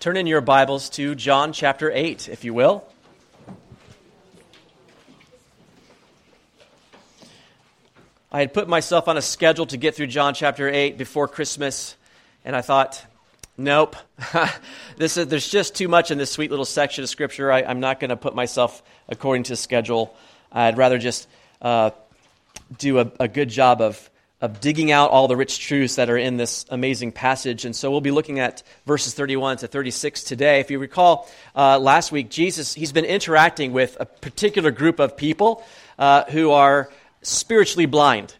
Turn in your Bibles to John chapter 8, if you will. I had put myself on a schedule to get through John chapter 8 before Christmas, and I thought, nope, this is, there's just too much in this sweet little section of Scripture. I, am not going to put myself according to schedule. I'd rather just uh, do a, a good job of of digging out all the rich truths that are in this amazing passage. And so we'll be looking at verses 31 to 36 today. If you recall, uh, last week, Jesus, he's been interacting with a particular group of people uh, who are spiritually blind.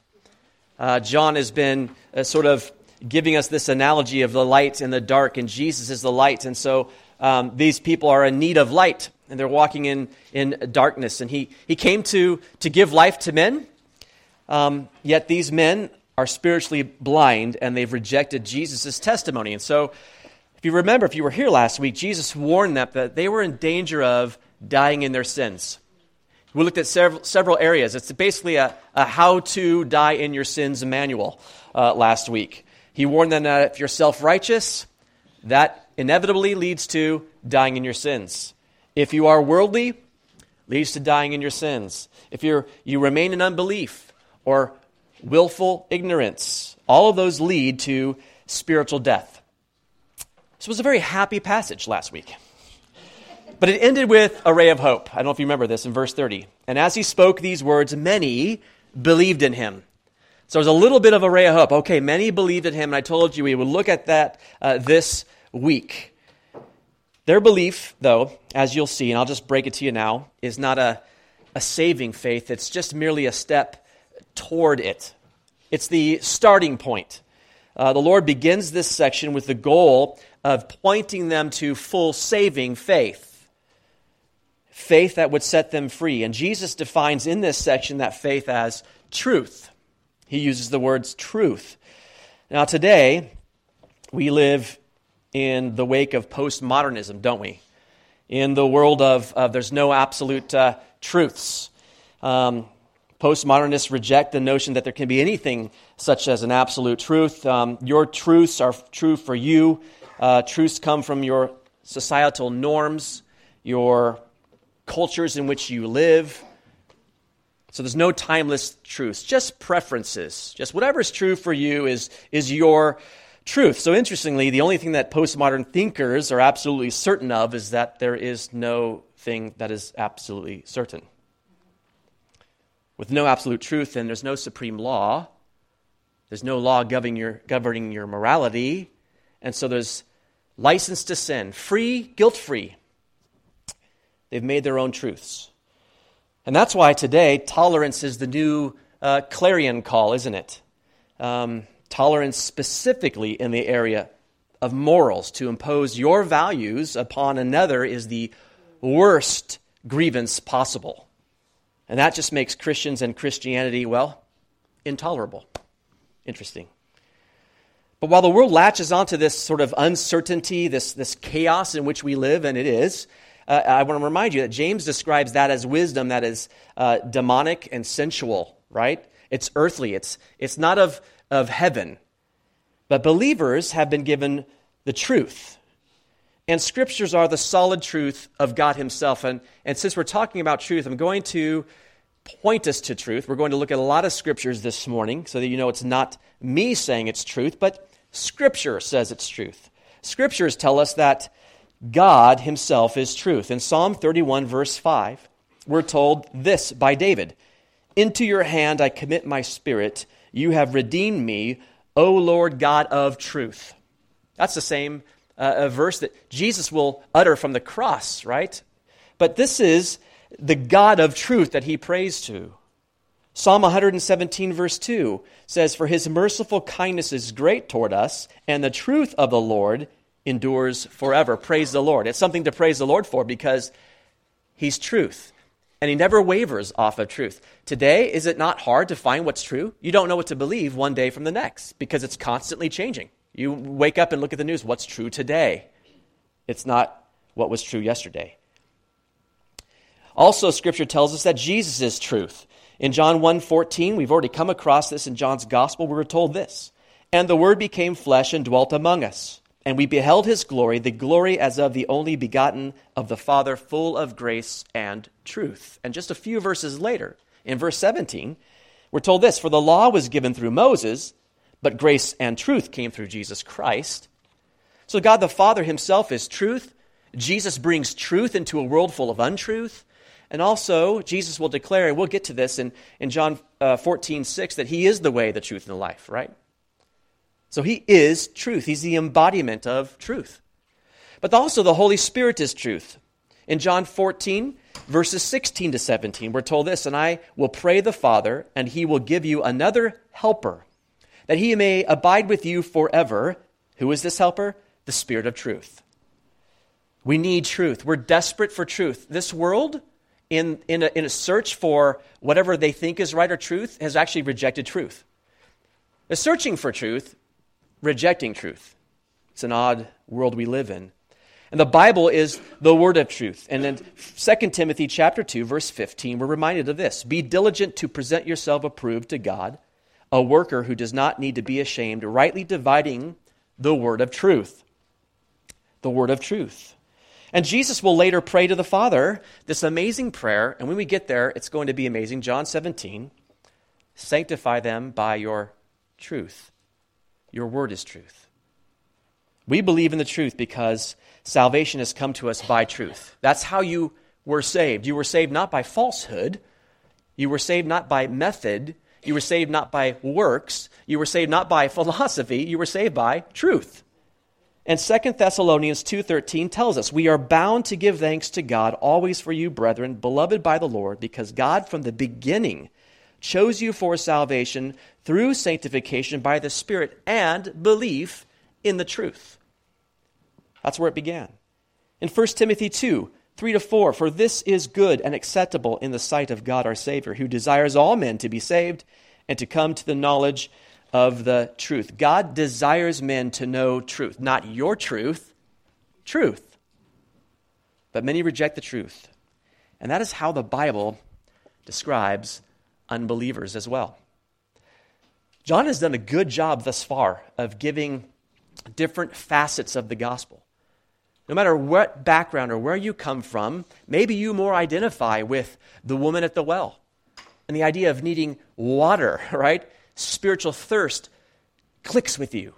Uh, John has been uh, sort of giving us this analogy of the light and the dark, and Jesus is the light. And so um, these people are in need of light, and they're walking in, in darkness. And he, he came to, to give life to men. Um, yet these men are spiritually blind and they've rejected Jesus' testimony. And so, if you remember, if you were here last week, Jesus warned them that they were in danger of dying in their sins. We looked at several, several areas. It's basically a, a how to die in your sins manual uh, last week. He warned them that if you're self righteous, that inevitably leads to dying in your sins. If you are worldly, leads to dying in your sins. If you're, you remain in unbelief, or willful ignorance. All of those lead to spiritual death. This was a very happy passage last week. But it ended with a ray of hope. I don't know if you remember this in verse 30. And as he spoke these words, many believed in him. So there's a little bit of a ray of hope. Okay, many believed in him, and I told you we would look at that uh, this week. Their belief, though, as you'll see, and I'll just break it to you now, is not a, a saving faith. It's just merely a step toward it. It's the starting point. Uh, the Lord begins this section with the goal of pointing them to full saving faith, faith that would set them free. And Jesus defines in this section that faith as truth. He uses the words truth. Now, today, we live in the wake of postmodernism, don't we? In the world of, of there's no absolute uh, truths. Um, Postmodernists reject the notion that there can be anything such as an absolute truth. Um, your truths are true for you. Uh, truths come from your societal norms, your cultures in which you live. So there's no timeless truths, just preferences. Just whatever is true for you is, is your truth. So interestingly, the only thing that postmodern thinkers are absolutely certain of is that there is no thing that is absolutely certain with no absolute truth, then there's no supreme law. There's no law governing your, governing your morality. And so there's license to sin, free, guilt free. They've made their own truths. And that's why today tolerance is the new uh, clarion call, isn't it? Um, tolerance specifically in the area of morals. To impose your values upon another is the worst grievance possible. And that just makes Christians and Christianity, well, intolerable. Interesting. But while the world latches onto this sort of uncertainty, this, this chaos in which we live, and it is, uh, I want to remind you that James describes that as wisdom that is uh, demonic and sensual, right? It's earthly, it's, it's not of, of heaven. But believers have been given the truth and scriptures are the solid truth of God Himself. And, and since we're talking about truth, I'm going to point us to truth. We're going to look at a lot of scriptures this morning so that you know it's not me saying it's truth, but Scripture says it's truth. Scriptures tell us that God Himself is truth. In Psalm 31, verse 5, we're told this by David Into your hand I commit my spirit. You have redeemed me, O Lord God of truth. That's the same uh, a verse that Jesus will utter from the cross, right? But this is the God of truth that he prays to. Psalm 117, verse 2 says, For his merciful kindness is great toward us, and the truth of the Lord endures forever. Praise the Lord. It's something to praise the Lord for because he's truth. And he never wavers off of truth. Today, is it not hard to find what's true? You don't know what to believe one day from the next because it's constantly changing. You wake up and look at the news. What's true today? It's not what was true yesterday. Also, Scripture tells us that Jesus is truth. In John 1.14, we've already come across this in John's Gospel. We were told this. And the Word became flesh and dwelt among us. and we beheld his glory, the glory as of the only begotten of the Father, full of grace and truth. And just a few verses later, in verse 17, we're told this For the law was given through Moses, but grace and truth came through Jesus Christ. So God the Father himself is truth. Jesus brings truth into a world full of untruth. And also, Jesus will declare, and we'll get to this in, in John uh, 14, 6, that he is the way, the truth, and the life, right? So he is truth. He's the embodiment of truth. But also, the Holy Spirit is truth. In John 14, verses 16 to 17, we're told this, and I will pray the Father, and he will give you another helper, that he may abide with you forever. Who is this helper? The Spirit of truth. We need truth. We're desperate for truth. This world, in, in, a, in a search for whatever they think is right or truth, has actually rejected truth. They're searching for truth, rejecting truth. It's an odd world we live in. And the Bible is the word of truth. And in 2 Timothy chapter 2 verse 15 we're reminded of this. Be diligent to present yourself approved to God, a worker who does not need to be ashamed, rightly dividing the word of truth. The word of truth. And Jesus will later pray to the Father this amazing prayer, and when we get there, it's going to be amazing. John 17, sanctify them by your truth. Your word is truth. We believe in the truth because salvation has come to us by truth. That's how you were saved. You were saved not by falsehood, you were saved not by method, you were saved not by works, you were saved not by philosophy, you were saved by truth. And 2 Thessalonians 2:13 tells us, "We are bound to give thanks to God always for you, brethren, beloved by the Lord, because God from the beginning chose you for salvation through sanctification by the Spirit and belief in the truth." That's where it began. In 1 Timothy 2, 3 to 4, for this is good and acceptable in the sight of God our Savior, who desires all men to be saved and to come to the knowledge of the truth. God desires men to know truth, not your truth, truth. But many reject the truth. And that is how the Bible describes unbelievers as well. John has done a good job thus far of giving different facets of the gospel. No matter what background or where you come from, maybe you more identify with the woman at the well and the idea of needing water, right? spiritual thirst clicks with you.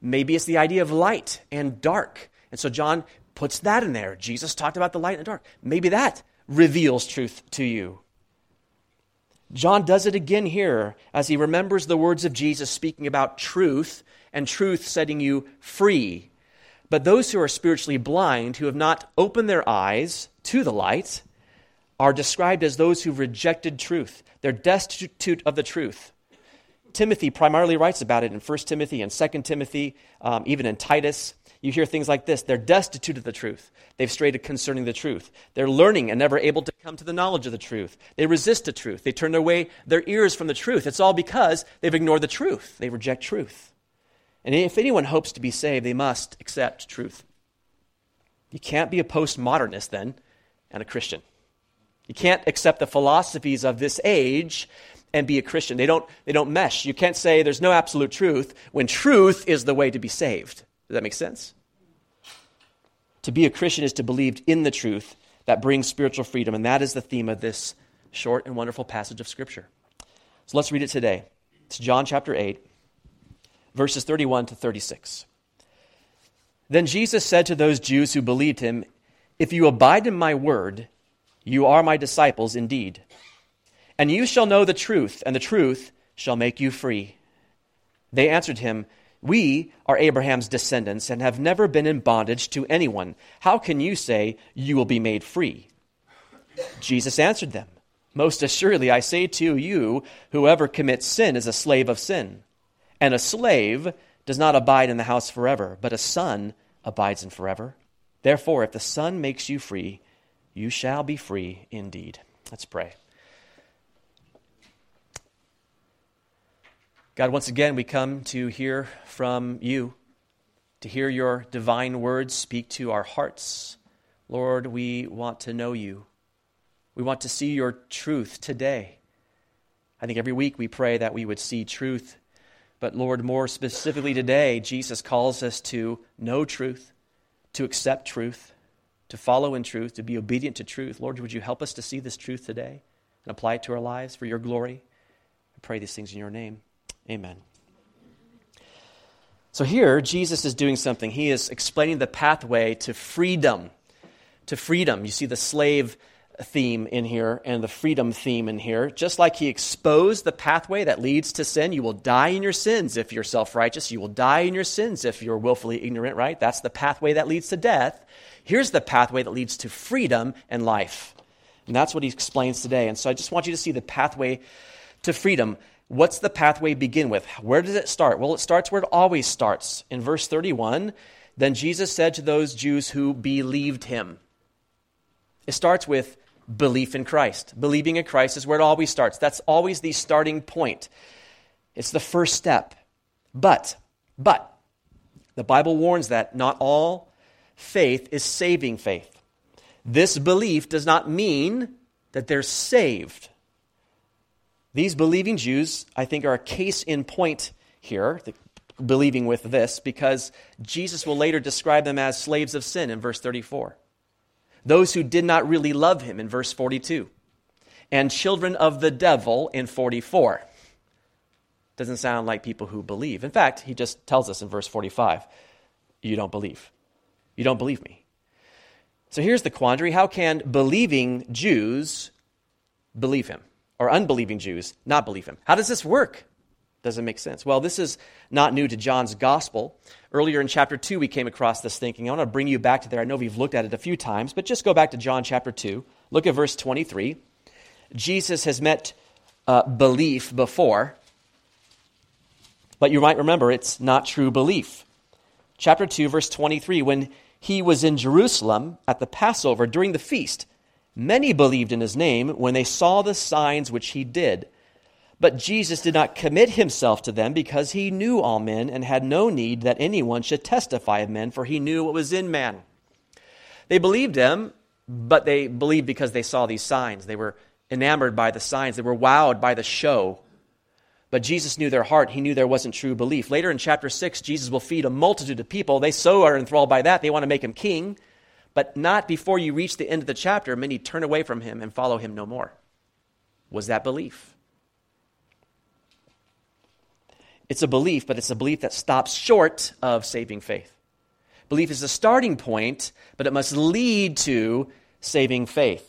Maybe it's the idea of light and dark. And so John puts that in there. Jesus talked about the light and the dark. Maybe that reveals truth to you. John does it again here as he remembers the words of Jesus speaking about truth and truth setting you free. But those who are spiritually blind, who have not opened their eyes to the light, are described as those who rejected truth. They're destitute of the truth. Timothy primarily writes about it in 1 Timothy and 2 Timothy, um, even in Titus. You hear things like this they're destitute of the truth. They've strayed concerning the truth. They're learning and never able to come to the knowledge of the truth. They resist the truth. They turn away their ears from the truth. It's all because they've ignored the truth. They reject truth. And if anyone hopes to be saved, they must accept truth. You can't be a postmodernist then and a Christian. You can't accept the philosophies of this age and be a Christian. They don't, they don't mesh. You can't say there's no absolute truth when truth is the way to be saved. Does that make sense? To be a Christian is to believe in the truth that brings spiritual freedom, and that is the theme of this short and wonderful passage of Scripture. So let's read it today. It's John chapter 8, verses 31 to 36. Then Jesus said to those Jews who believed him, If you abide in my word, you are my disciples indeed and you shall know the truth, and the truth shall make you free. They answered him, We are Abraham's descendants and have never been in bondage to anyone. How can you say you will be made free? Jesus answered them, Most assuredly, I say to you, whoever commits sin is a slave of sin. And a slave does not abide in the house forever, but a son abides in forever. Therefore, if the Son makes you free, you shall be free indeed. Let's pray. God, once again, we come to hear from you, to hear your divine words speak to our hearts. Lord, we want to know you. We want to see your truth today. I think every week we pray that we would see truth But Lord, more specifically today, Jesus calls us to know truth, to accept truth, to follow in truth, to be obedient to truth. Lord, would you help us to see this truth today and apply it to our lives for your glory? I pray these things in your name. Amen. So here, Jesus is doing something. He is explaining the pathway to freedom. To freedom. You see the slave theme in here and the freedom theme in here. Just like he exposed the pathway that leads to sin, you will die in your sins if you're self righteous. You will die in your sins if you're willfully ignorant, right? That's the pathway that leads to death. Here's the pathway that leads to freedom and life. And that's what he explains today. And so I just want you to see the pathway to freedom. What's the pathway begin with? Where does it start? Well, it starts where it always starts. In verse 31, then Jesus said to those Jews who believed him. It starts with belief in Christ. Believing in Christ is where it always starts. That's always the starting point. It's the first step. But, but, the Bible warns that not all faith is saving faith. This belief does not mean that they're saved. These believing Jews, I think, are a case in point here, believing with this, because Jesus will later describe them as slaves of sin in verse 34 those who did not really love him in verse 42, and children of the devil in 44. Doesn't sound like people who believe. In fact, he just tells us in verse 45 you don't believe. You don't believe me. So here's the quandary how can believing Jews believe him? Or unbelieving Jews not believe him? How does this work? Doesn't make sense. Well, this is not new to John's gospel. Earlier in chapter 2, we came across this thinking. I want to bring you back to there. I know we've looked at it a few times, but just go back to John chapter 2. Look at verse 23. Jesus has met uh, belief before, but you might remember it's not true belief. Chapter 2, verse 23 When he was in Jerusalem at the Passover during the feast, many believed in his name when they saw the signs which he did. But Jesus did not commit himself to them because he knew all men and had no need that anyone should testify of men, for he knew what was in man. They believed him, but they believed because they saw these signs. They were enamored by the signs, they were wowed by the show. But Jesus knew their heart. He knew there wasn't true belief. Later in chapter 6, Jesus will feed a multitude of people. They so are enthralled by that, they want to make him king. But not before you reach the end of the chapter, many turn away from him and follow him no more. Was that belief? It's a belief, but it's a belief that stops short of saving faith. Belief is the starting point, but it must lead to saving faith.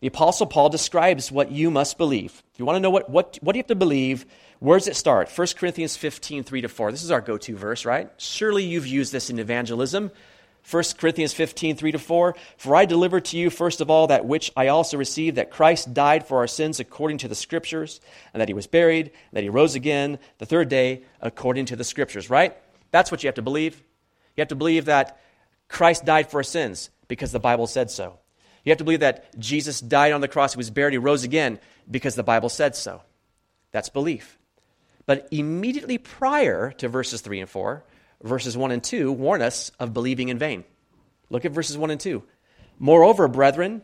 The Apostle Paul describes what you must believe. If you want to know what, what, what do you have to believe, where does it start? 1 Corinthians 15, 3 to 4. This is our go to verse, right? Surely you've used this in evangelism. 1 Corinthians 15, 3 to 4. For I delivered to you, first of all, that which I also received, that Christ died for our sins according to the Scriptures, and that he was buried, and that he rose again the third day according to the Scriptures, right? That's what you have to believe. You have to believe that Christ died for our sins because the Bible said so. You have to believe that Jesus died on the cross, he was buried, he rose again because the Bible said so. That's belief. But immediately prior to verses 3 and 4, verses 1 and 2 warn us of believing in vain. Look at verses 1 and 2. Moreover, brethren,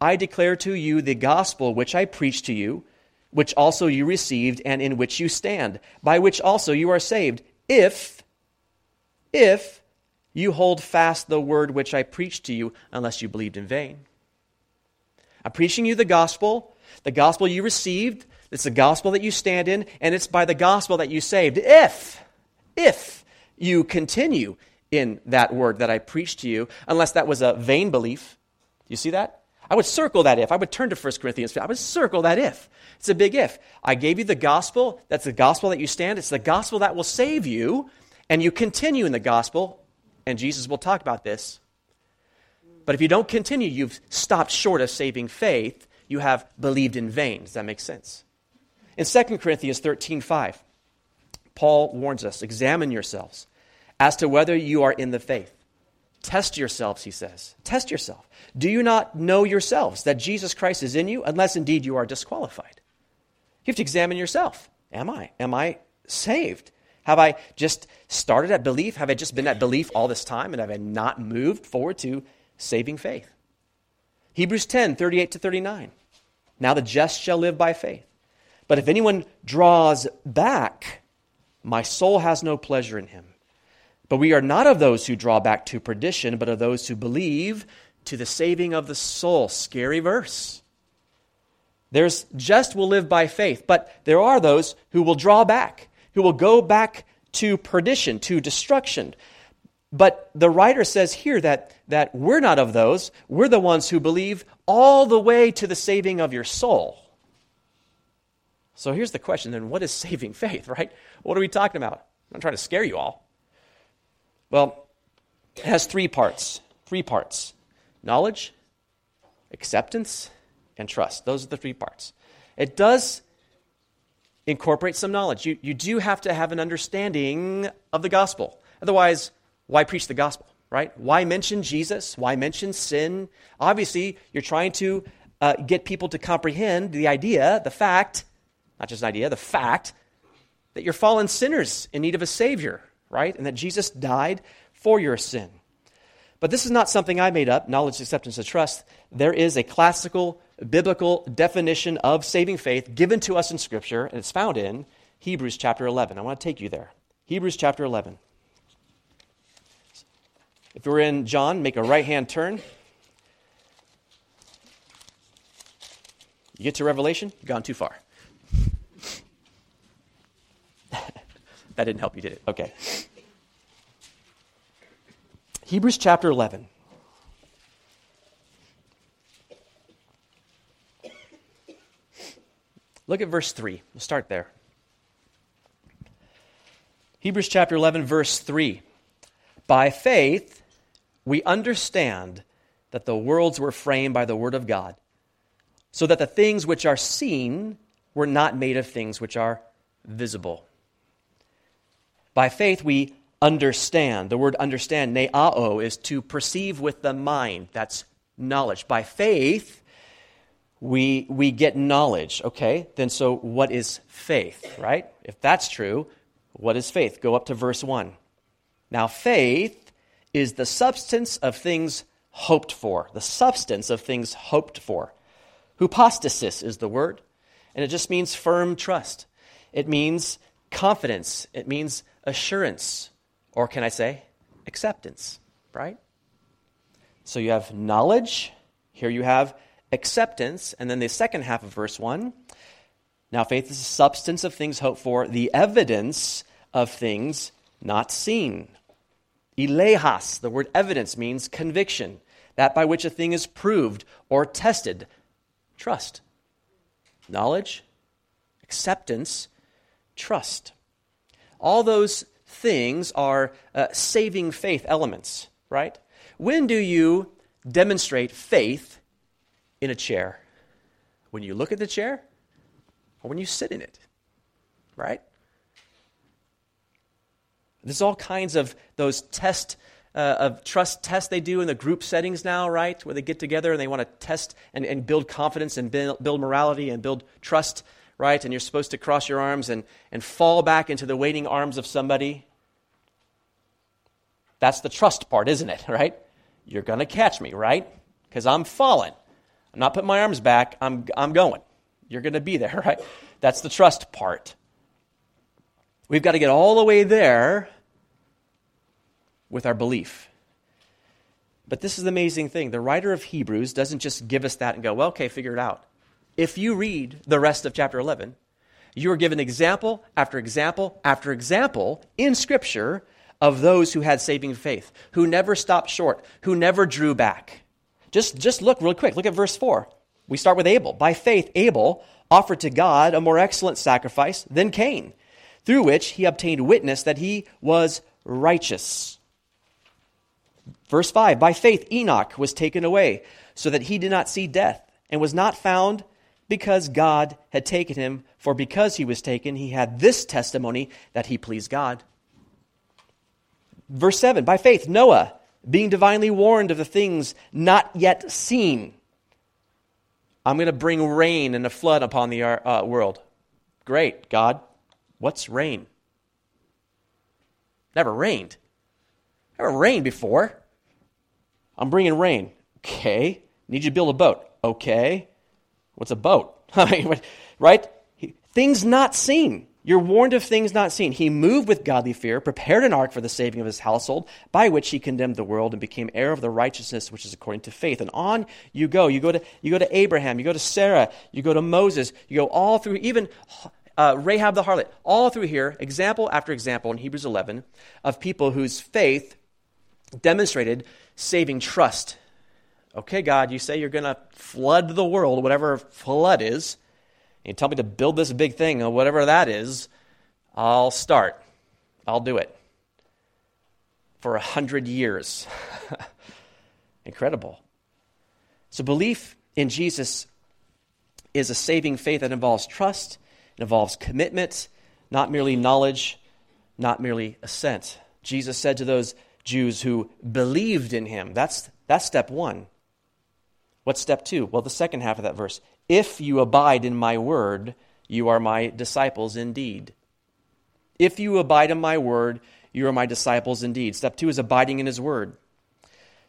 I declare to you the gospel which I preached to you, which also you received, and in which you stand, by which also you are saved, if, if you hold fast the word which I preached to you, unless you believed in vain. I'm preaching you the gospel, the gospel you received, it's the gospel that you stand in, and it's by the gospel that you saved. If, if you continue in that word that I preached to you, unless that was a vain belief. Do you see that? I would circle that if. I would turn to 1 Corinthians. I would circle that if. It's a big if. I gave you the gospel. That's the gospel that you stand. It's the gospel that will save you. And you continue in the gospel. And Jesus will talk about this. But if you don't continue, you've stopped short of saving faith. You have believed in vain. Does that make sense? In 2 Corinthians 13 5, Paul warns us examine yourselves as to whether you are in the faith. Test yourselves, he says. Test yourself. Do you not know yourselves that Jesus Christ is in you, unless indeed you are disqualified? You have to examine yourself. Am I? Am I saved? Have I just started at belief? Have I just been at belief all this time and have I not moved forward to saving faith? Hebrews 10 38 to 39. Now the just shall live by faith. But if anyone draws back, My soul has no pleasure in him. But we are not of those who draw back to perdition, but of those who believe to the saving of the soul. Scary verse. There's just will live by faith, but there are those who will draw back, who will go back to perdition, to destruction. But the writer says here that, that we're not of those. We're the ones who believe all the way to the saving of your soul. So here's the question then what is saving faith, right? What are we talking about? I'm not trying to scare you all. Well, it has three parts. Three parts knowledge, acceptance, and trust. Those are the three parts. It does incorporate some knowledge. You, you do have to have an understanding of the gospel. Otherwise, why preach the gospel, right? Why mention Jesus? Why mention sin? Obviously, you're trying to uh, get people to comprehend the idea, the fact, not just an idea, the fact that you're fallen sinners in need of a Savior, right? And that Jesus died for your sin. But this is not something I made up knowledge, acceptance, and trust. There is a classical biblical definition of saving faith given to us in Scripture, and it's found in Hebrews chapter 11. I want to take you there. Hebrews chapter 11. If you're in John, make a right hand turn. You get to Revelation, you've gone too far. That didn't help you, did it? Okay. Hebrews chapter 11. Look at verse 3. We'll start there. Hebrews chapter 11, verse 3. By faith, we understand that the worlds were framed by the Word of God, so that the things which are seen were not made of things which are visible. By faith, we understand. The word understand, noeo, is to perceive with the mind. That's knowledge. By faith, we, we get knowledge. Okay, then so what is faith, right? If that's true, what is faith? Go up to verse 1. Now, faith is the substance of things hoped for. The substance of things hoped for. Hypostasis is the word, and it just means firm trust. It means confidence. It means assurance. Or can I say acceptance, right? So you have knowledge, here you have acceptance, and then the second half of verse 1. Now, faith is the substance of things hoped for, the evidence of things not seen. Elenchos, the word evidence means conviction, that by which a thing is proved or tested. Trust. Knowledge, acceptance, trust. All those things are uh, saving faith elements, right? When do you demonstrate faith in a chair? When you look at the chair or when you sit in it, right? There's all kinds of those test uh, of trust tests they do in the group settings now, right? Where they get together and they want to test and, and build confidence and build, build morality and build trust right? And you're supposed to cross your arms and, and fall back into the waiting arms of somebody. That's the trust part, isn't it, right? You're going to catch me, right? Because I'm falling. I'm not putting my arms back, I'm, I'm going. You're going to be there, right? That's the trust part. We've got to get all the way there with our belief. But this is the amazing thing. The writer of Hebrews doesn't just give us that and go, well, okay, figure it out if you read the rest of chapter 11, you are given example after example after example in Scripture of those who had saving faith, who never stopped short, who never drew back. Just, just look real quick. Look at verse 4. We start with Abel. By faith, Abel offered to God a more excellent sacrifice than Cain, through which he obtained witness that he was righteous. Verse 5 By faith, Enoch was taken away, so that he did not see death, and was not found because God had taken him, for because he was taken, he had this testimony that he pleased God. Verse 7 By faith, Noah, being divinely warned of the things not yet seen, I'm going to bring rain and a flood upon the uh, world. Great, God. What's rain? Never rained. Never rained before. I'm bringing rain. Okay. Need you to build a boat. Okay. What's a boat? right? Things not seen. You're warned of things not seen. He moved with godly fear, prepared an ark for the saving of his household, by which he condemned the world and became heir of the righteousness which is according to faith. And on you go. You go to, you go to Abraham, you go to Sarah, you go to Moses, you go all through, even uh, Rahab the harlot, all through here, example after example in Hebrews 11 of people whose faith demonstrated saving trust. Okay, God, you say you're going to flood the world, whatever flood is you tell me to build this big thing, or whatever that is, I'll start. I'll do it. For a hundred years. Incredible. So, belief in Jesus is a saving faith that involves trust, it involves commitment, not merely knowledge, not merely assent. Jesus said to those Jews who believed in him, that's, that's step one. What's step two? Well, the second half of that verse. If you abide in my word, you are my disciples indeed. If you abide in my word, you are my disciples indeed. Step two is abiding in his word.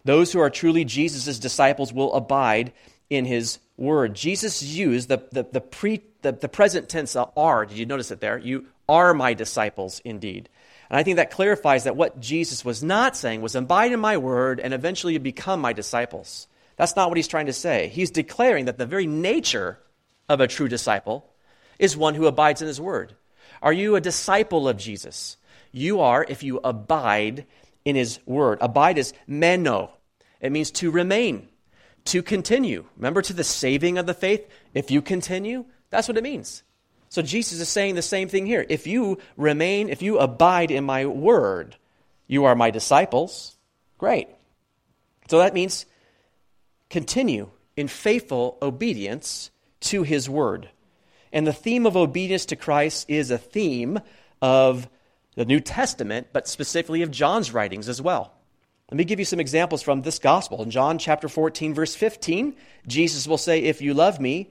Those who are truly Jesus' disciples will abide in his word. Jesus used the, the, the, pre, the, the present tense uh, are. Did you notice it there? You are my disciples indeed. And I think that clarifies that what Jesus was not saying was abide in my word and eventually you become my disciples. That's not what he's trying to say. He's declaring that the very nature of a true disciple is one who abides in his word. Are you a disciple of Jesus? You are if you abide in his word. Abide is meno, it means to remain, to continue. Remember, to the saving of the faith, if you continue, that's what it means. So Jesus is saying the same thing here. If you remain, if you abide in my word, you are my disciples. Great. So that means continue in faithful obedience to his word. And the theme of obedience to Christ is a theme of the New Testament, but specifically of John's writings as well. Let me give you some examples from this gospel. In John chapter 14, verse 15, Jesus will say, If you love me,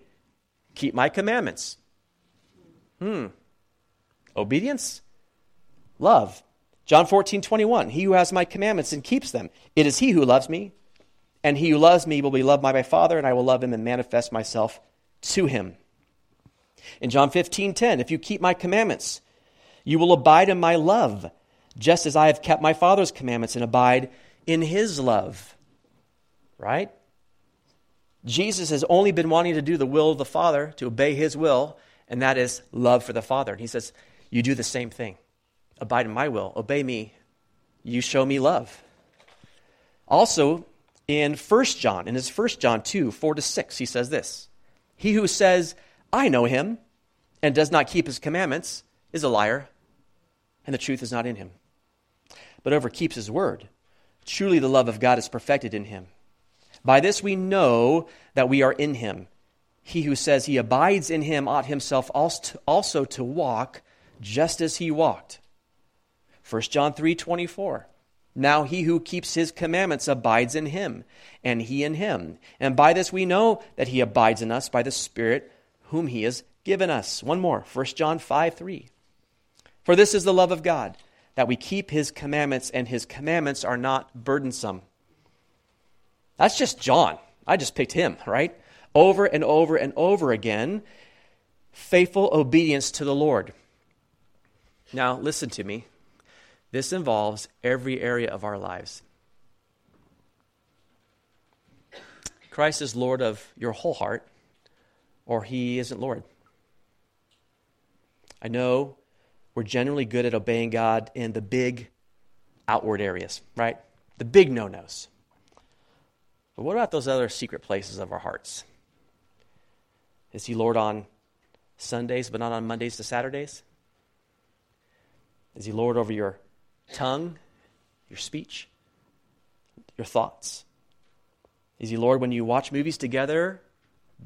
keep my commandments. Hmm. Obedience? Love. John 14, 21, He who has my commandments and keeps them, it is he who loves me. And he who loves me will be loved by my Father, and I will love him and manifest myself to him. In John 15, 10, if you keep my commandments, you will abide in my love, just as I have kept my Father's commandments and abide in his love. Right? Jesus has only been wanting to do the will of the Father, to obey his will, and that is love for the Father. And he says, You do the same thing. Abide in my will, obey me, you show me love. Also, in 1 John, in his 1 John 2, 4 to 6, he says this He who says, I know him, and does not keep his commandments, is a liar, and the truth is not in him. But whoever keeps his word, truly the love of God is perfected in him. By this we know that we are in him. He who says he abides in him ought himself also to walk just as he walked. 1 John 3 24. Now he who keeps his commandments abides in him, and he in him. And by this we know that he abides in us by the Spirit whom he has given us. One more, 1 John 5 3. For this is the love of God, that we keep his commandments, and his commandments are not burdensome. That's just John. I just picked him, right? Over and over and over again, faithful obedience to the Lord. Now, listen to me. This involves every area of our lives. Christ is Lord of your whole heart, or he isn't Lord. I know we're generally good at obeying God in the big outward areas, right? The big no nos. But what about those other secret places of our hearts? Is he Lord on Sundays, but not on Mondays to Saturdays? Is he Lord over your tongue, your speech, your thoughts? Is he Lord when you watch movies together,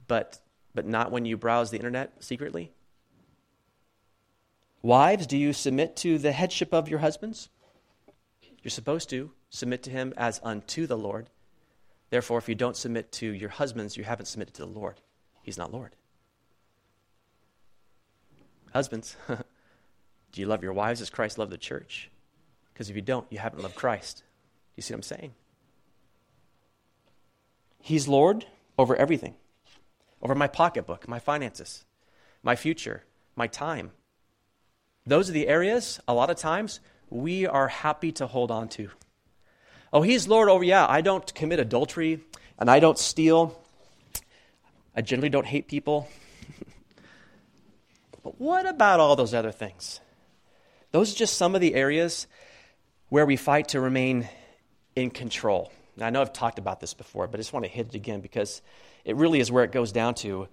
but, but not when you browse the internet secretly? Wives, do you submit to the headship of your husbands? You're supposed to submit to him as unto the Lord. Therefore, if you don't submit to your husbands, you haven't submitted to the Lord. He's not Lord. Husbands, do you love your wives as Christ loved the church? Because if you don't, you haven't loved Christ. You see what I'm saying? He's Lord over everything over my pocketbook, my finances, my future, my time, those are the areas, a lot of times, we are happy to hold on to. Oh, he's Lord over, yeah, I don't commit adultery and I don't steal. I generally don't hate people. but what about all those other things? Those are just some of the areas where we fight to remain in control. Now, I know I've talked about this before, but I just want to hit it again because it really is where it goes down to.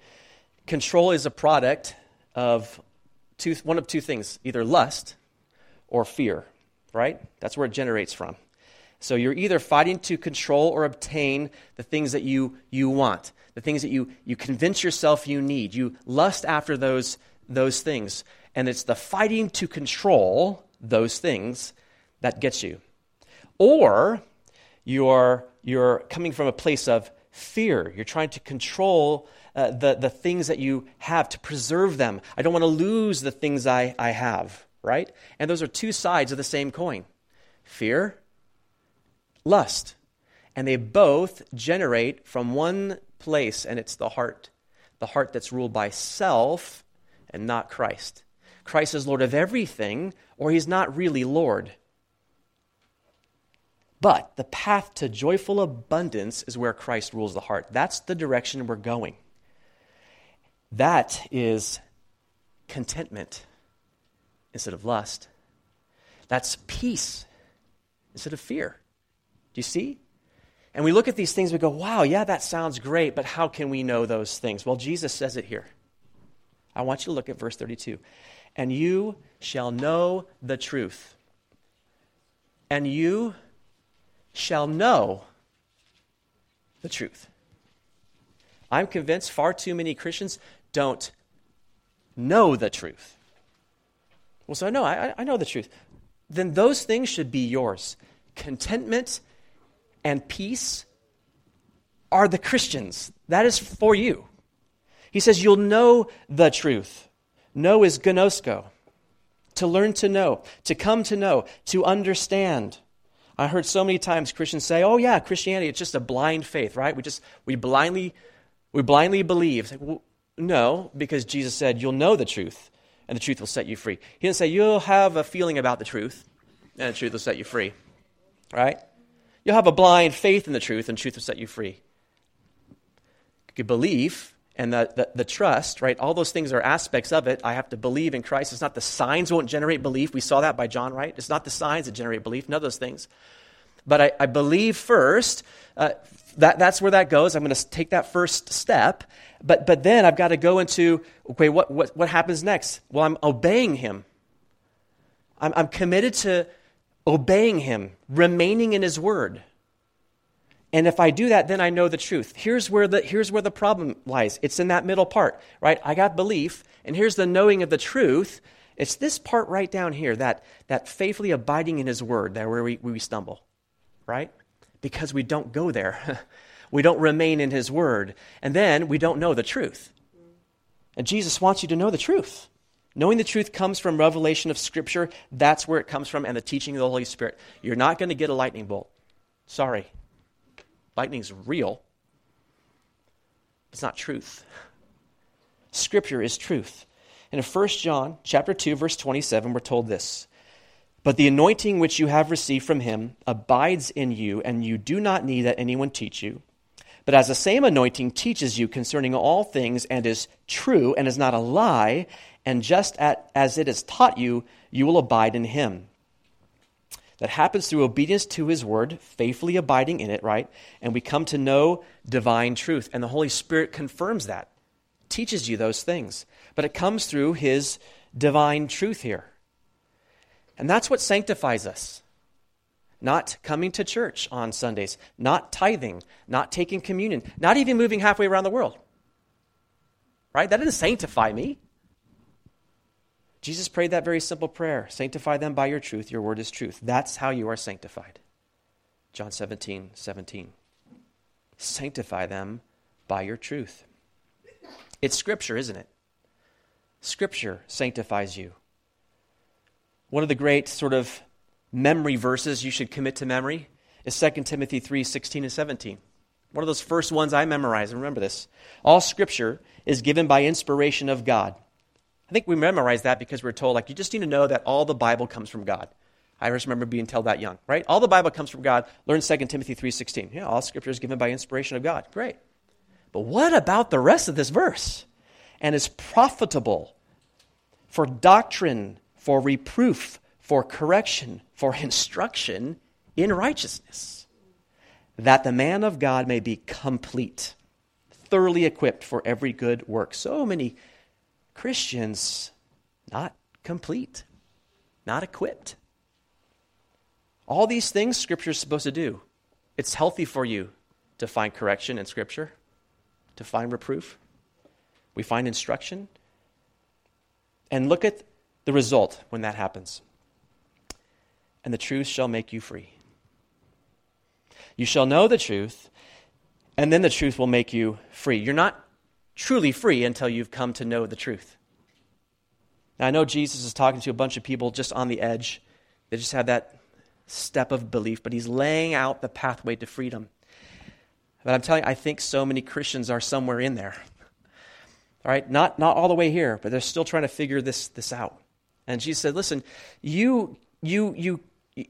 Control is a product of two, one of two things either lust or fear, right? That's where it generates from. So you're either fighting to control or obtain the things that you, you want, the things that you, you convince yourself you need. You lust after those, those things. And it's the fighting to control those things that gets you. Or you're, you're coming from a place of fear. You're trying to control uh, the, the things that you have, to preserve them. I don't want to lose the things I, I have, right? And those are two sides of the same coin fear lust. And they both generate from one place, and it's the heart. The heart that's ruled by self and not Christ. Christ is Lord of everything, or he's not really Lord. But the path to joyful abundance is where Christ rules the heart. That's the direction we're going. That is contentment instead of lust. That's peace instead of fear. Do you see? And we look at these things, we go, wow, yeah, that sounds great, but how can we know those things? Well, Jesus says it here. I want you to look at verse 32. And you shall know the truth. And you shall know the truth. I'm convinced far too many Christians don't know the truth. Well, so know, I, I know the truth. Then those things should be yours. Contentment and peace are the Christians. That is for you. He says, You'll know the truth. Know is gnosko. To learn to know, to come to know, to understand. I heard so many times Christians say, "Oh yeah, Christianity it's just a blind faith, right? We just we blindly we blindly believe." Like, well, no, because Jesus said, "You'll know the truth, and the truth will set you free." He didn't say you'll have a feeling about the truth, and the truth will set you free. Right? You'll have a blind faith in the truth, and truth will set you free. You believe and the, the, the, trust, right? All those things are aspects of it. I have to believe in Christ. It's not the signs won't generate belief. We saw that by John, right? It's not the signs that generate belief, none of those things. But I, I believe first. Uh, that, that's where that goes. I'm going to take that first step. But, but then I've got to go into okay, what, what, what happens next? Well, I'm obeying him. I'm, I'm committed to obeying him, remaining in his word. And if I do that, then I know the truth. Here's where the, here's where the problem lies. It's in that middle part, right? I got belief, and here's the knowing of the truth. It's this part right down here, that, that faithfully abiding in his word, there where we, we stumble, right? Because we don't go there. we don't remain in his word. And then we don't know the truth. And Jesus wants you to know the truth. Knowing the truth comes from revelation of Scripture. That's where it comes from, and the teaching of the Holy Spirit. You're not going to get a lightning bolt. Sorry. Lightning's real. It's not truth. Scripture is truth. And in 1 John chapter 2, verse 27, we're told this. But the anointing which you have received from him abides in you, and you do not need that anyone teach you. But as the same anointing teaches you concerning all things and is true and is not a lie, and just at, as it has taught you, you will abide in him. That happens through obedience to his word, faithfully abiding in it, right? And we come to know divine truth. And the Holy Spirit confirms that, teaches you those things. But it comes through his divine truth here. And that's what sanctifies us. Not coming to church on Sundays, not tithing, not taking communion, not even moving halfway around the world. Right? That doesn't sanctify me. Jesus prayed that very simple prayer Sanctify them by your truth. Your word is truth. That's how you are sanctified. John 17, 17. Sanctify them by your truth. It's Scripture, isn't it? Scripture sanctifies you. One of the great sort of memory verses you should commit to memory is 2 Timothy 3 16 and 17. One of those first ones I memorized. And remember this. All Scripture is given by inspiration of God I think we memorize that because we're told, like, you just need to know that all the Bible comes from God. I just remember being told that young, right? All the Bible comes from God. Learn 2 Timothy 3.16. Yeah, all scripture is given by inspiration of God. Great. But what about the rest of this verse? And is profitable for doctrine, for reproof, for correction, for instruction in righteousness, that the man of God may be complete, thoroughly equipped for every good work. So many Christians not complete, not equipped. All these things Scripture is supposed to do. It's healthy for you to find correction in Scripture, to find reproof. We find instruction. And look at the result when that happens. And the truth shall make you free. You shall know the truth, and then the truth will make you free. You're not truly free until you've come to know the truth. Now, I know Jesus is talking to a bunch of people just on the edge. They just have that step of belief, but he's laying out the pathway to freedom. But I'm telling you, I think so many Christians are somewhere in there. All right, not, not all the way here, but they're still trying to figure this, this out. And Jesus said, Listen, you, you, you,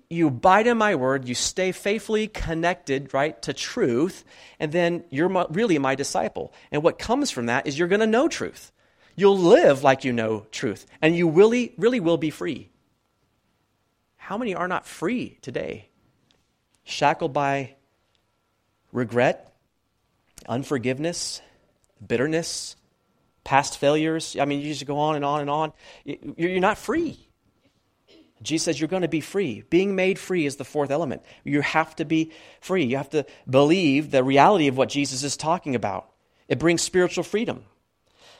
you abide in my word, you stay faithfully connected, right, to truth, and then you're really my disciple. And what comes from that is you're going to know truth. You'll live like you know truth, and you really, really will be free. How many are not free today? Shackled by regret, unforgiveness, bitterness, past failures. I mean, you just go on and on and on. You're not free. Jesus says you're going to be free. Being made free is the fourth element. You have to be free. You have to believe the reality of what Jesus is talking about. It brings spiritual freedom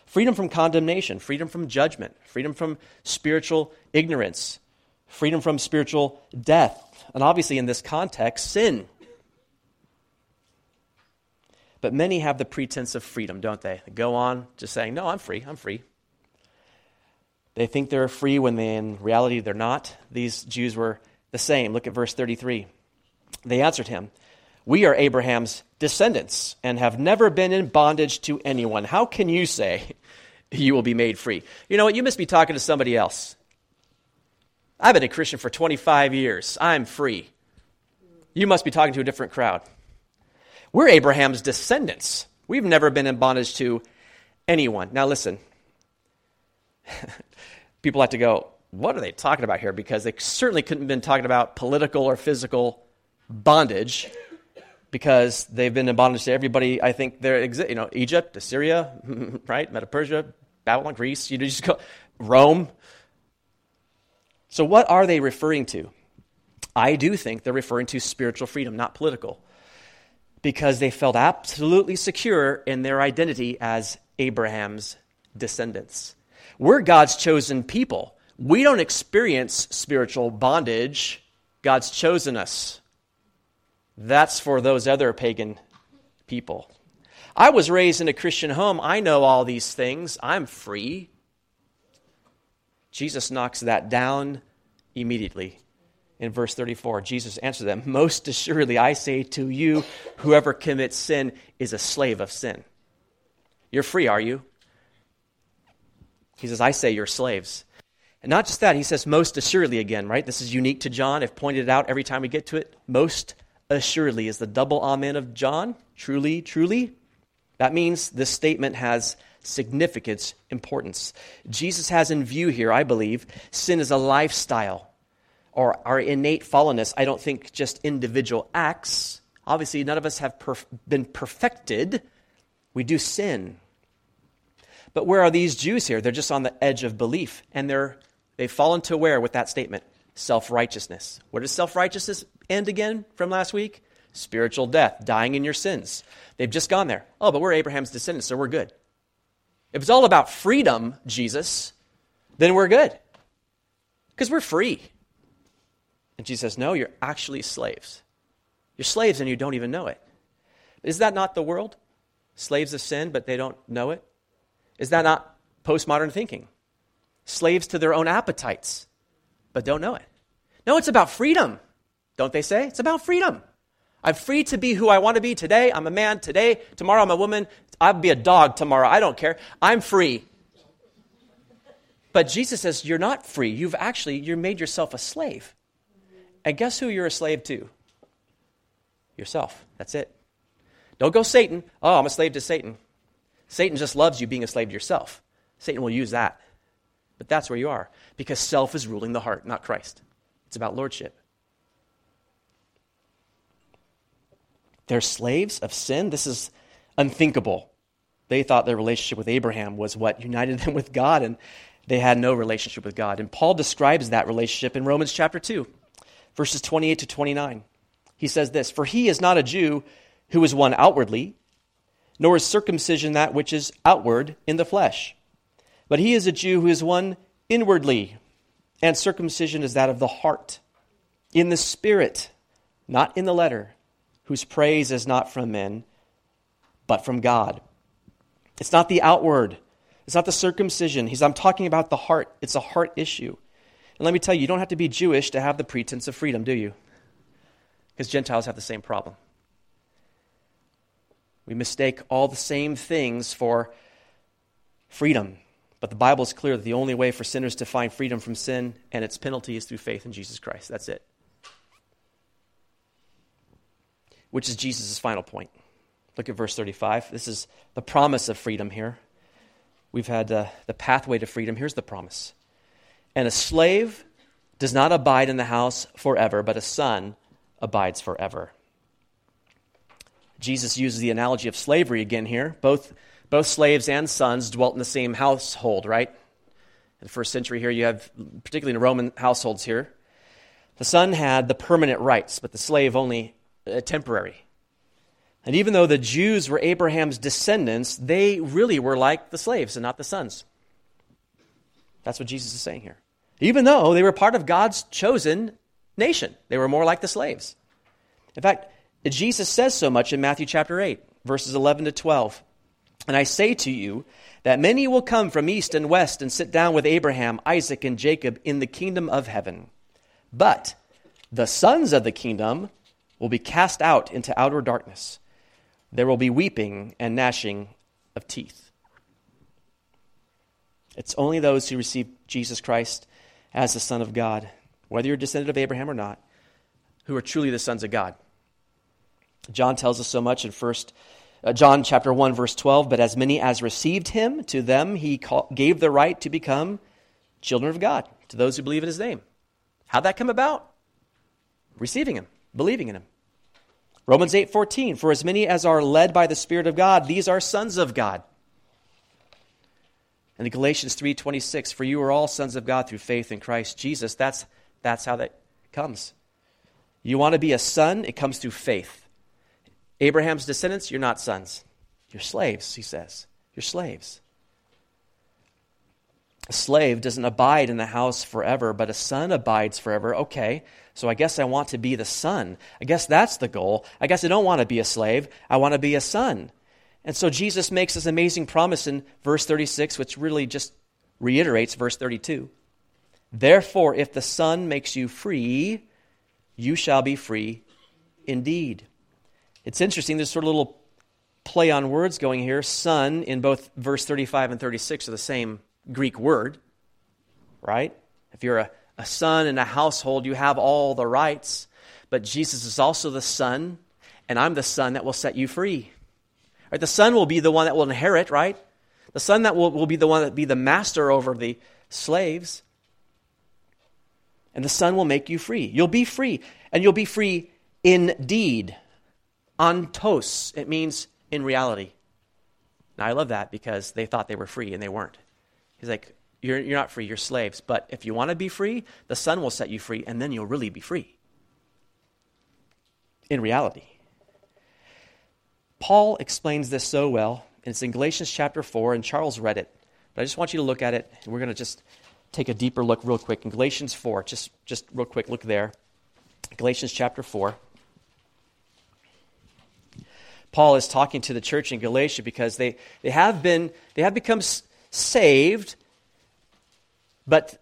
freedom from condemnation, freedom from judgment, freedom from spiritual ignorance, freedom from spiritual death. And obviously, in this context, sin. But many have the pretense of freedom, don't they? they go on just saying, No, I'm free, I'm free. They think they're free when they, in reality they're not. These Jews were the same. Look at verse 33. They answered him, We are Abraham's descendants and have never been in bondage to anyone. How can you say you will be made free? You know what? You must be talking to somebody else. I've been a Christian for 25 years. I'm free. You must be talking to a different crowd. We're Abraham's descendants. We've never been in bondage to anyone. Now, listen. People have to go, what are they talking about here? Because they certainly couldn't have been talking about political or physical bondage because they've been in bondage to everybody. I think they're, you know, Egypt, Assyria, right? Medo Persia, Babylon, Greece. You just go, Rome. So, what are they referring to? I do think they're referring to spiritual freedom, not political because they felt absolutely secure in their identity as Abraham's descendants. We're God's chosen people. We don't experience spiritual bondage. God's chosen us. That's for those other pagan people. I was raised in a Christian home. I know all these things. I'm free. Jesus knocks that down immediately in verse 34, Jesus answered them, Most assuredly, I say to you, whoever commits sin is a slave of sin. You're free, are you? He says, I say you're slaves. And not just that, he says, Most assuredly again, right? This is unique to John. I've pointed it out every time we get to it. Most assuredly is the double amen of John. Truly, truly. That means this statement has significance, importance. Jesus has in view here, I believe, sin is a lifestyle or our innate fallenness, I don't think just individual acts. Obviously, none of us have perf- been perfected. We do sin. But where are these Jews here? They're just on the edge of belief, and they're they've fallen to where with that statement? Self righteousness. Where does self righteousness end again from last week? Spiritual death, dying in your sins. They've just gone there. Oh, but we're Abraham's descendants, so we're good. If it's all about freedom, Jesus, then we're good. Because we're free. And Jesus says, No, you're actually slaves. You're slaves and you don't even know it. Is that not the world? Slaves of sin, but they don't know it? Is that not postmodern thinking? Slaves to their own appetites, but don't know it. No, it's about freedom, don't they say? It's about freedom. I'm free to be who I want to be today. I'm a man today. Tomorrow I'm a woman. I'll be a dog tomorrow. I don't care. I'm free. But Jesus says you're not free. You've actually you made yourself a slave. And guess who you're a slave to? Yourself. That's it. Don't go Satan. Oh, I'm a slave to Satan. Satan just loves you being a slave to yourself. Satan will use that. But that's where you are because self is ruling the heart, not Christ. It's about lordship. They're slaves of sin. This is unthinkable. They thought their relationship with Abraham was what united them with God, and they had no relationship with God. And Paul describes that relationship in Romans chapter 2, verses 28 to 29. He says this For he is not a Jew who is one outwardly, nor is circumcision that which is outward in the flesh. But he is a Jew who is one inwardly, and circumcision is that of the heart, in the spirit, not in the letter, whose praise is not from men, but from God. It's not the outward, it's not the circumcision. He's, I'm talking about the heart. It's a heart issue. And let me tell you, you don't have to be Jewish to have the pretense of freedom, do you? Because Gentiles have the same problem. We mistake all the same things for freedom. But the Bible is clear that the only way for sinners to find freedom from sin and its penalty is through faith in Jesus Christ. That's it. Which is Jesus' final point. Look at verse 35. This is the promise of freedom here. We've had uh, the pathway to freedom. Here's the promise. And a slave does not abide in the house forever, but a son abides forever. Jesus uses the analogy of slavery again here. Both both slaves and sons dwelt in the same household, right? In the first century here, you have, particularly in Roman households here, the son had the permanent rights, but the slave only uh, temporary. And even though the Jews were Abraham's descendants, they really were like the slaves and not the sons. That's what Jesus is saying here. Even though they were part of God's chosen nation, they were more like the slaves. In fact, Jesus says so much in Matthew chapter 8, verses 11 to 12. And I say to you that many will come from east and west and sit down with Abraham, Isaac, and Jacob in the kingdom of heaven. But the sons of the kingdom will be cast out into outer darkness. There will be weeping and gnashing of teeth. It's only those who receive Jesus Christ as the Son of God, whether you're a descendant of Abraham or not, who are truly the sons of God. John tells us so much in first uh, John chapter 1 verse 12, but as many as received him, to them he call, gave the right to become children of God, to those who believe in his name. How'd that come about? Receiving him, believing in him. Romans 8:14, for as many as are led by the Spirit of God, these are sons of God. And in Galatians 3:26, for you are all sons of God through faith in Christ Jesus. That's that's how that comes. You want to be a son, it comes through faith. Abraham's descendants, you're not sons. You're slaves, he says. You're slaves. A slave doesn't abide in the house forever, but a son abides forever. Okay, so I guess I want to be the son. I guess that's the goal. I guess I don't want to be a slave. I want to be a son. And so Jesus makes this amazing promise in verse 36, which really just reiterates verse 32. Therefore, if the Son makes you free, you shall be free indeed. It's interesting, there's sort of a little play on words going here. Son in both verse 35 and 36 are the same Greek word, right? If you're a, a son in a household, you have all the rights. But Jesus is also the son, and I'm the son that will set you free. Right? The son will be the one that will inherit, right? The son that will, will be the one that be the master over the slaves. And the son will make you free. You'll be free, and you'll be free indeed ontos. It means in reality. Now, I love that because they thought they were free and they weren't. He's like, you're, you're not free, you're slaves. But if you want to be free, the Son will set you free, and then you'll really be free. In reality. Paul explains this so well, and it's in Galatians chapter 4, and Charles read it. But I just want you to look at it, and we're going to just take a deeper look real quick. In Galatians 4, just, just real quick, look there. Galatians chapter 4. Paul is talking to the church in Galatia because they, they have been they have become saved, but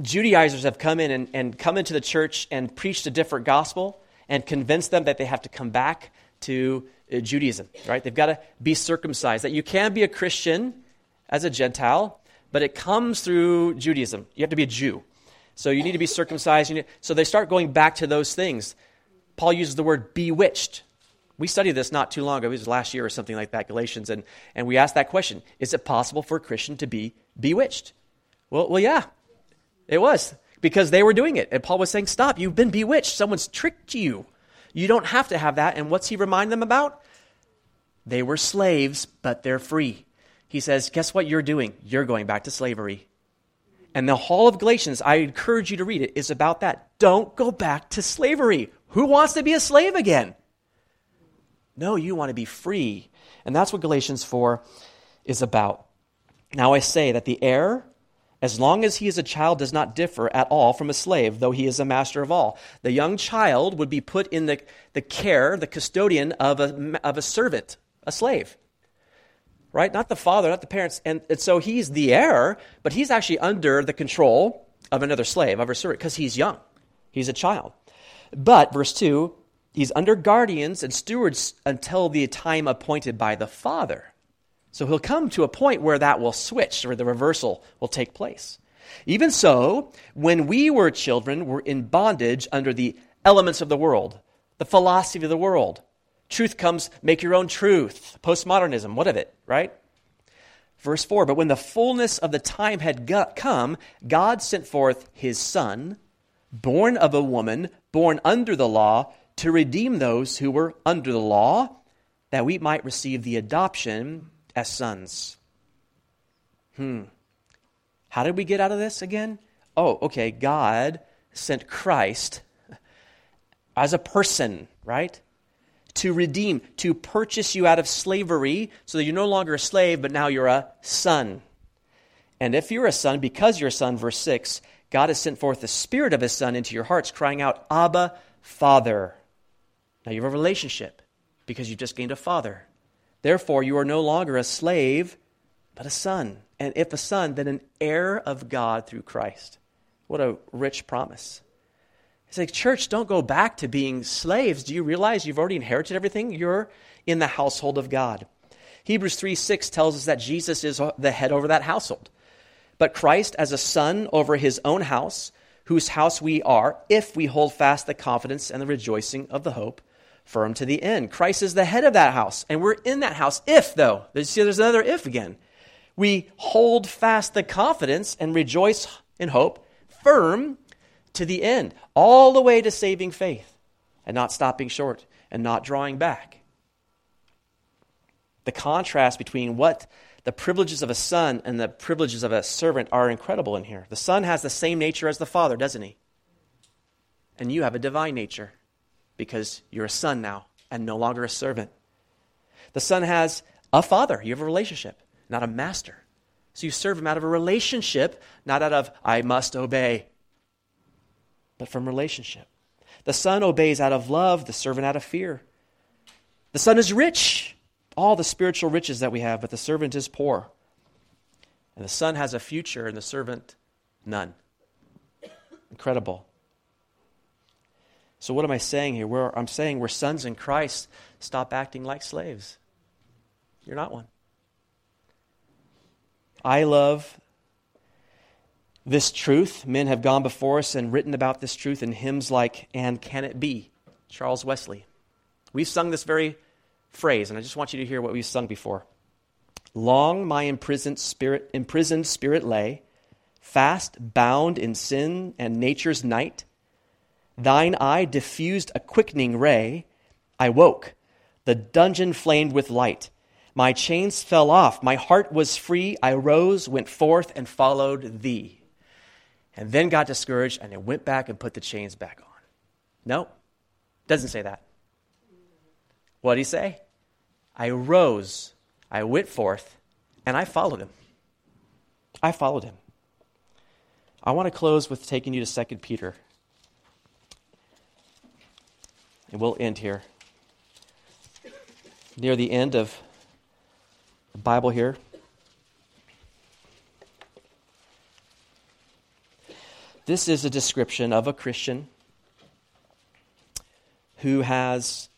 Judaizers have come in and, and come into the church and preached a different gospel and convinced them that they have to come back to uh, Judaism, right? They've got to be circumcised, that you can be a Christian as a Gentile, but it comes through Judaism. You have to be a Jew. So you need to be circumcised. Need, so they start going back to those things. Paul uses the word bewitched. We studied this not too long ago. It was last year or something like that, Galatians, and, and we asked that question Is it possible for a Christian to be bewitched? Well, well, yeah, it was because they were doing it. And Paul was saying, Stop, you've been bewitched. Someone's tricked you. You don't have to have that. And what's he remind them about? They were slaves, but they're free. He says, Guess what you're doing? You're going back to slavery. And the whole of Galatians, I encourage you to read it, is about that. Don't go back to slavery. Who wants to be a slave again? No, you want to be free. And that's what Galatians 4 is about. Now I say that the heir, as long as he is a child, does not differ at all from a slave, though he is a master of all. The young child would be put in the, the care, the custodian of a, of a servant, a slave. Right? Not the father, not the parents. And, and so he's the heir, but he's actually under the control of another slave, of a servant, because he's young. He's a child. But, verse 2, He's under guardians and stewards until the time appointed by the Father. So he'll come to a point where that will switch, where the reversal will take place. Even so, when we were children, we're in bondage under the elements of the world, the philosophy of the world. Truth comes, make your own truth. Postmodernism, what of it, right? Verse 4 But when the fullness of the time had come, God sent forth his Son, born of a woman, born under the law to redeem those who were under the law, that we might receive the adoption as sons. Hmm. How did we get out of this again? Oh, okay. God sent Christ as a person, right? To redeem, to purchase you out of slavery so that you're no longer a slave, but now you're a son. And if you're a son, because you're a son, verse 6, God has sent forth the Spirit of His Son into your hearts, crying out, Abba, Father. Now you have a relationship because you've just gained a father. Therefore, you are no longer a slave, but a son. And if a son, then an heir of God through Christ. What a rich promise. It's like, church, don't go back to being slaves. Do you realize you've already inherited everything? You're in the household of God. Hebrews 3 6 tells us that Jesus is the head over that household. But Christ, as a son over his own house, whose house we are, if we hold fast the confidence and the rejoicing of the hope firm to the end. Christ is the head of that house, and we're in that house. If, though, see, there's another if again. We hold fast the confidence and rejoice in hope, firm to the end, all the way to saving faith, and not stopping short and not drawing back. The contrast between what the privileges of a son and the privileges of a servant are incredible in here. The son has the same nature as the father, doesn't he? And you have a divine nature because you're a son now and no longer a servant. The son has a father. You have a relationship, not a master. So you serve him out of a relationship, not out of, I must obey, but from relationship. The son obeys out of love, the servant out of fear. The son is rich, all the spiritual riches that we have, but the servant is poor. And the son has a future, and the servant, none. Incredible. So, what am I saying here? We're, I'm saying we're sons in Christ. Stop acting like slaves. You're not one. I love this truth. Men have gone before us and written about this truth in hymns like And Can It Be? Charles Wesley. We've sung this very phrase, and I just want you to hear what we've sung before. Long my imprisoned spirit, imprisoned spirit lay, fast bound in sin and nature's night. Thine eye diffused a quickening ray. I woke. The dungeon flamed with light. My chains fell off. My heart was free. I rose, went forth, and followed thee. And then got discouraged and I went back and put the chains back on. No, doesn't say that. What did he say? I rose, I went forth, and I followed him. I followed him. I want to close with taking you to 2 Peter And we'll end here. Near the end of the Bible here. This is a description of a Christian who has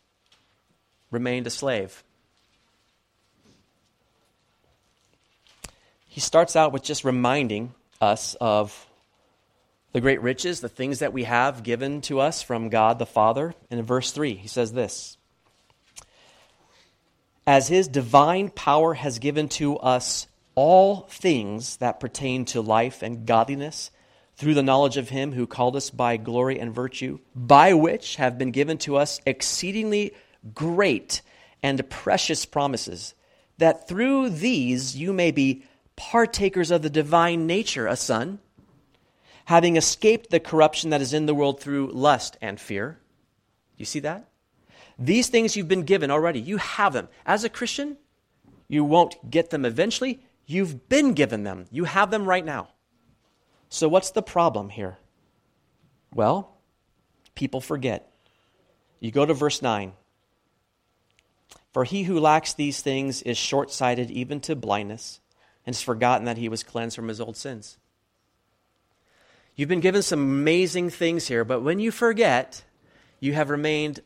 remained a slave. he starts out with just reminding us of the great riches, the things that we have given to us from God the Father. And in verse 3, he says this As his divine power has given to us all things that pertain to life and godliness, through the knowledge of him who called us by glory and virtue, by which have been given to us exceedingly great and precious promises, that through these you may be partakers of the divine nature, a son having escaped the corruption that is in the world through lust and fear. You see that? These things you've been given already. You have them. As a Christian, you won't get them eventually. You've been given them. You have them right now. So, what's the problem here? Well, people forget. You go to verse 9. For he who lacks these things is short sighted even to blindness, and has forgotten that he was cleansed from his old sins. You've been given some amazing things here, but when you forget, you have remained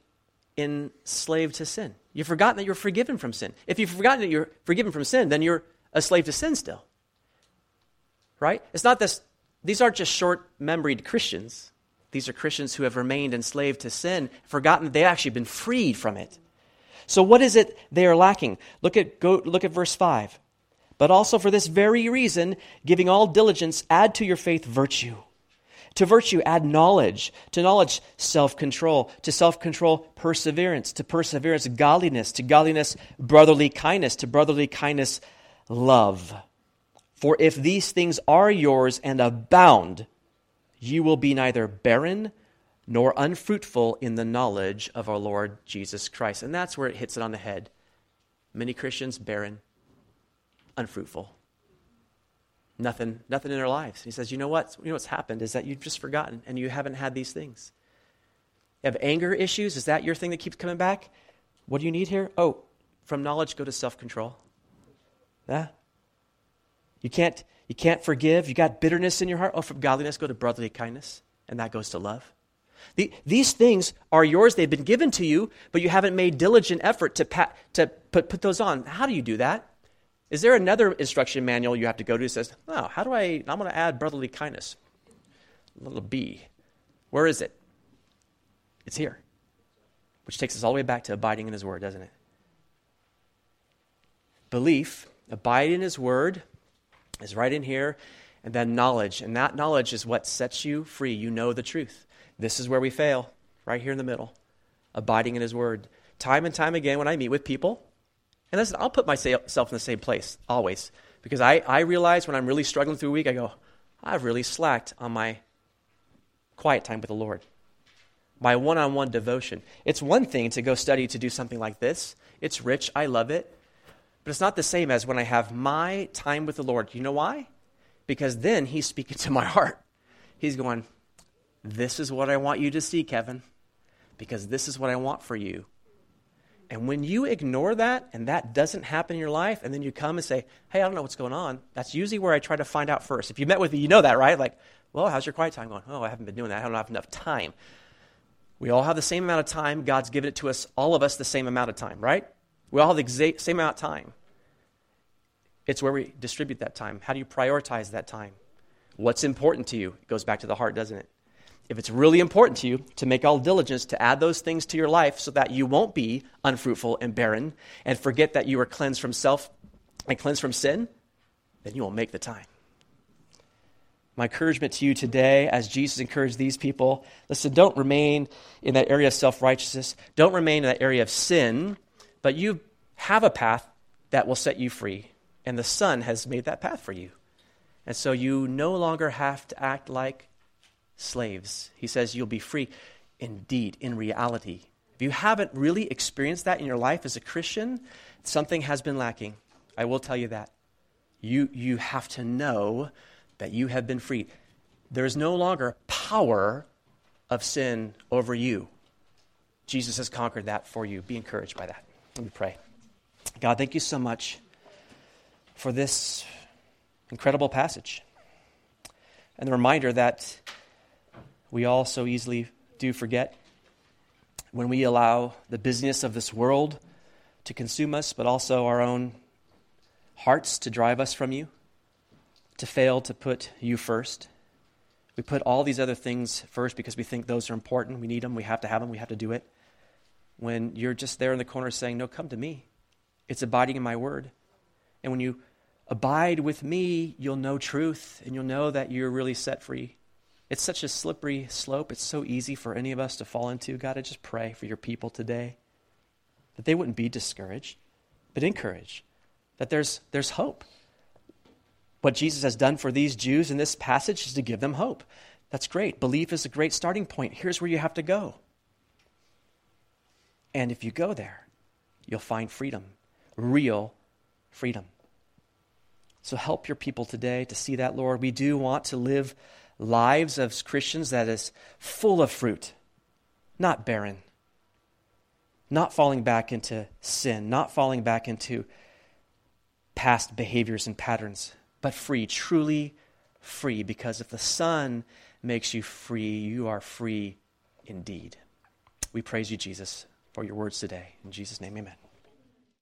enslaved to sin. You've forgotten that you're forgiven from sin. If you've forgotten that you're forgiven from sin, then you're a slave to sin still. Right? It's not this, these aren't just short memoried Christians. These are Christians who have remained enslaved to sin, forgotten that they've actually been freed from it. So what is it they are lacking? Look at, go, look at verse 5. But also for this very reason, giving all diligence, add to your faith virtue to virtue, add knowledge. To knowledge, self control. To self control, perseverance. To perseverance, godliness. To godliness, brotherly kindness. To brotherly kindness, love. For if these things are yours and abound, you will be neither barren nor unfruitful in the knowledge of our Lord Jesus Christ. And that's where it hits it on the head. Many Christians, barren, unfruitful. Nothing, nothing in their lives. He says, you know what? You know what's happened is that you've just forgotten and you haven't had these things. You have anger issues. Is that your thing that keeps coming back? What do you need here? Oh, from knowledge, go to self control. Yeah. You can't, you can't forgive. You got bitterness in your heart. Oh, from godliness, go to brotherly kindness. And that goes to love. The, these things are yours. They've been given to you, but you haven't made diligent effort to, pa- to put, put those on. How do you do that? Is there another instruction manual you have to go to that says, oh, how do I, I'm going to add brotherly kindness? Little B. Where is it? It's here. Which takes us all the way back to abiding in His Word, doesn't it? Belief, abide in His Word, is right in here. And then knowledge. And that knowledge is what sets you free. You know the truth. This is where we fail, right here in the middle. Abiding in His Word. Time and time again, when I meet with people, and listen, I'll put myself in the same place always because I, I realize when I'm really struggling through a week, I go, I've really slacked on my quiet time with the Lord, my one on one devotion. It's one thing to go study to do something like this, it's rich, I love it, but it's not the same as when I have my time with the Lord. You know why? Because then He's speaking to my heart. He's going, This is what I want you to see, Kevin, because this is what I want for you. And when you ignore that and that doesn't happen in your life, and then you come and say, Hey, I don't know what's going on, that's usually where I try to find out first. If you met with me, you know that, right? Like, well, how's your quiet time going? Oh, I haven't been doing that. I don't have enough time. We all have the same amount of time. God's given it to us, all of us, the same amount of time, right? We all have the exa- same amount of time. It's where we distribute that time. How do you prioritize that time? What's important to you? It goes back to the heart, doesn't it? If it's really important to you to make all diligence to add those things to your life so that you won't be unfruitful and barren and forget that you are cleansed from self and cleansed from sin, then you will make the time. My encouragement to you today, as Jesus encouraged these people, listen, don't remain in that area of self righteousness. Don't remain in that area of sin, but you have a path that will set you free. And the Son has made that path for you. And so you no longer have to act like slaves. He says you'll be free indeed, in reality. If you haven't really experienced that in your life as a Christian, something has been lacking. I will tell you that. You, you have to know that you have been freed. There is no longer power of sin over you. Jesus has conquered that for you. Be encouraged by that. Let me pray. God, thank you so much for this incredible passage and the reminder that we all so easily do forget when we allow the busyness of this world to consume us, but also our own hearts to drive us from you. to fail to put you first. We put all these other things first because we think those are important. We need them. We have to have them. We have to do it. When you're just there in the corner saying, No, come to me. It's abiding in my word. And when you abide with me, you'll know truth and you'll know that you're really set free. It's such a slippery slope. It's so easy for any of us to fall into. God, I just pray for your people today that they wouldn't be discouraged, but encouraged, that there's, there's hope. What Jesus has done for these Jews in this passage is to give them hope. That's great. Belief is a great starting point. Here's where you have to go. And if you go there, you'll find freedom, real freedom. So help your people today to see that, Lord. We do want to live lives of Christians that is full of fruit, not barren, not falling back into sin, not falling back into past behaviors and patterns, but free, truly free, because if the Son makes you free, you are free indeed. We praise you, Jesus, for your words today. In Jesus' name, amen.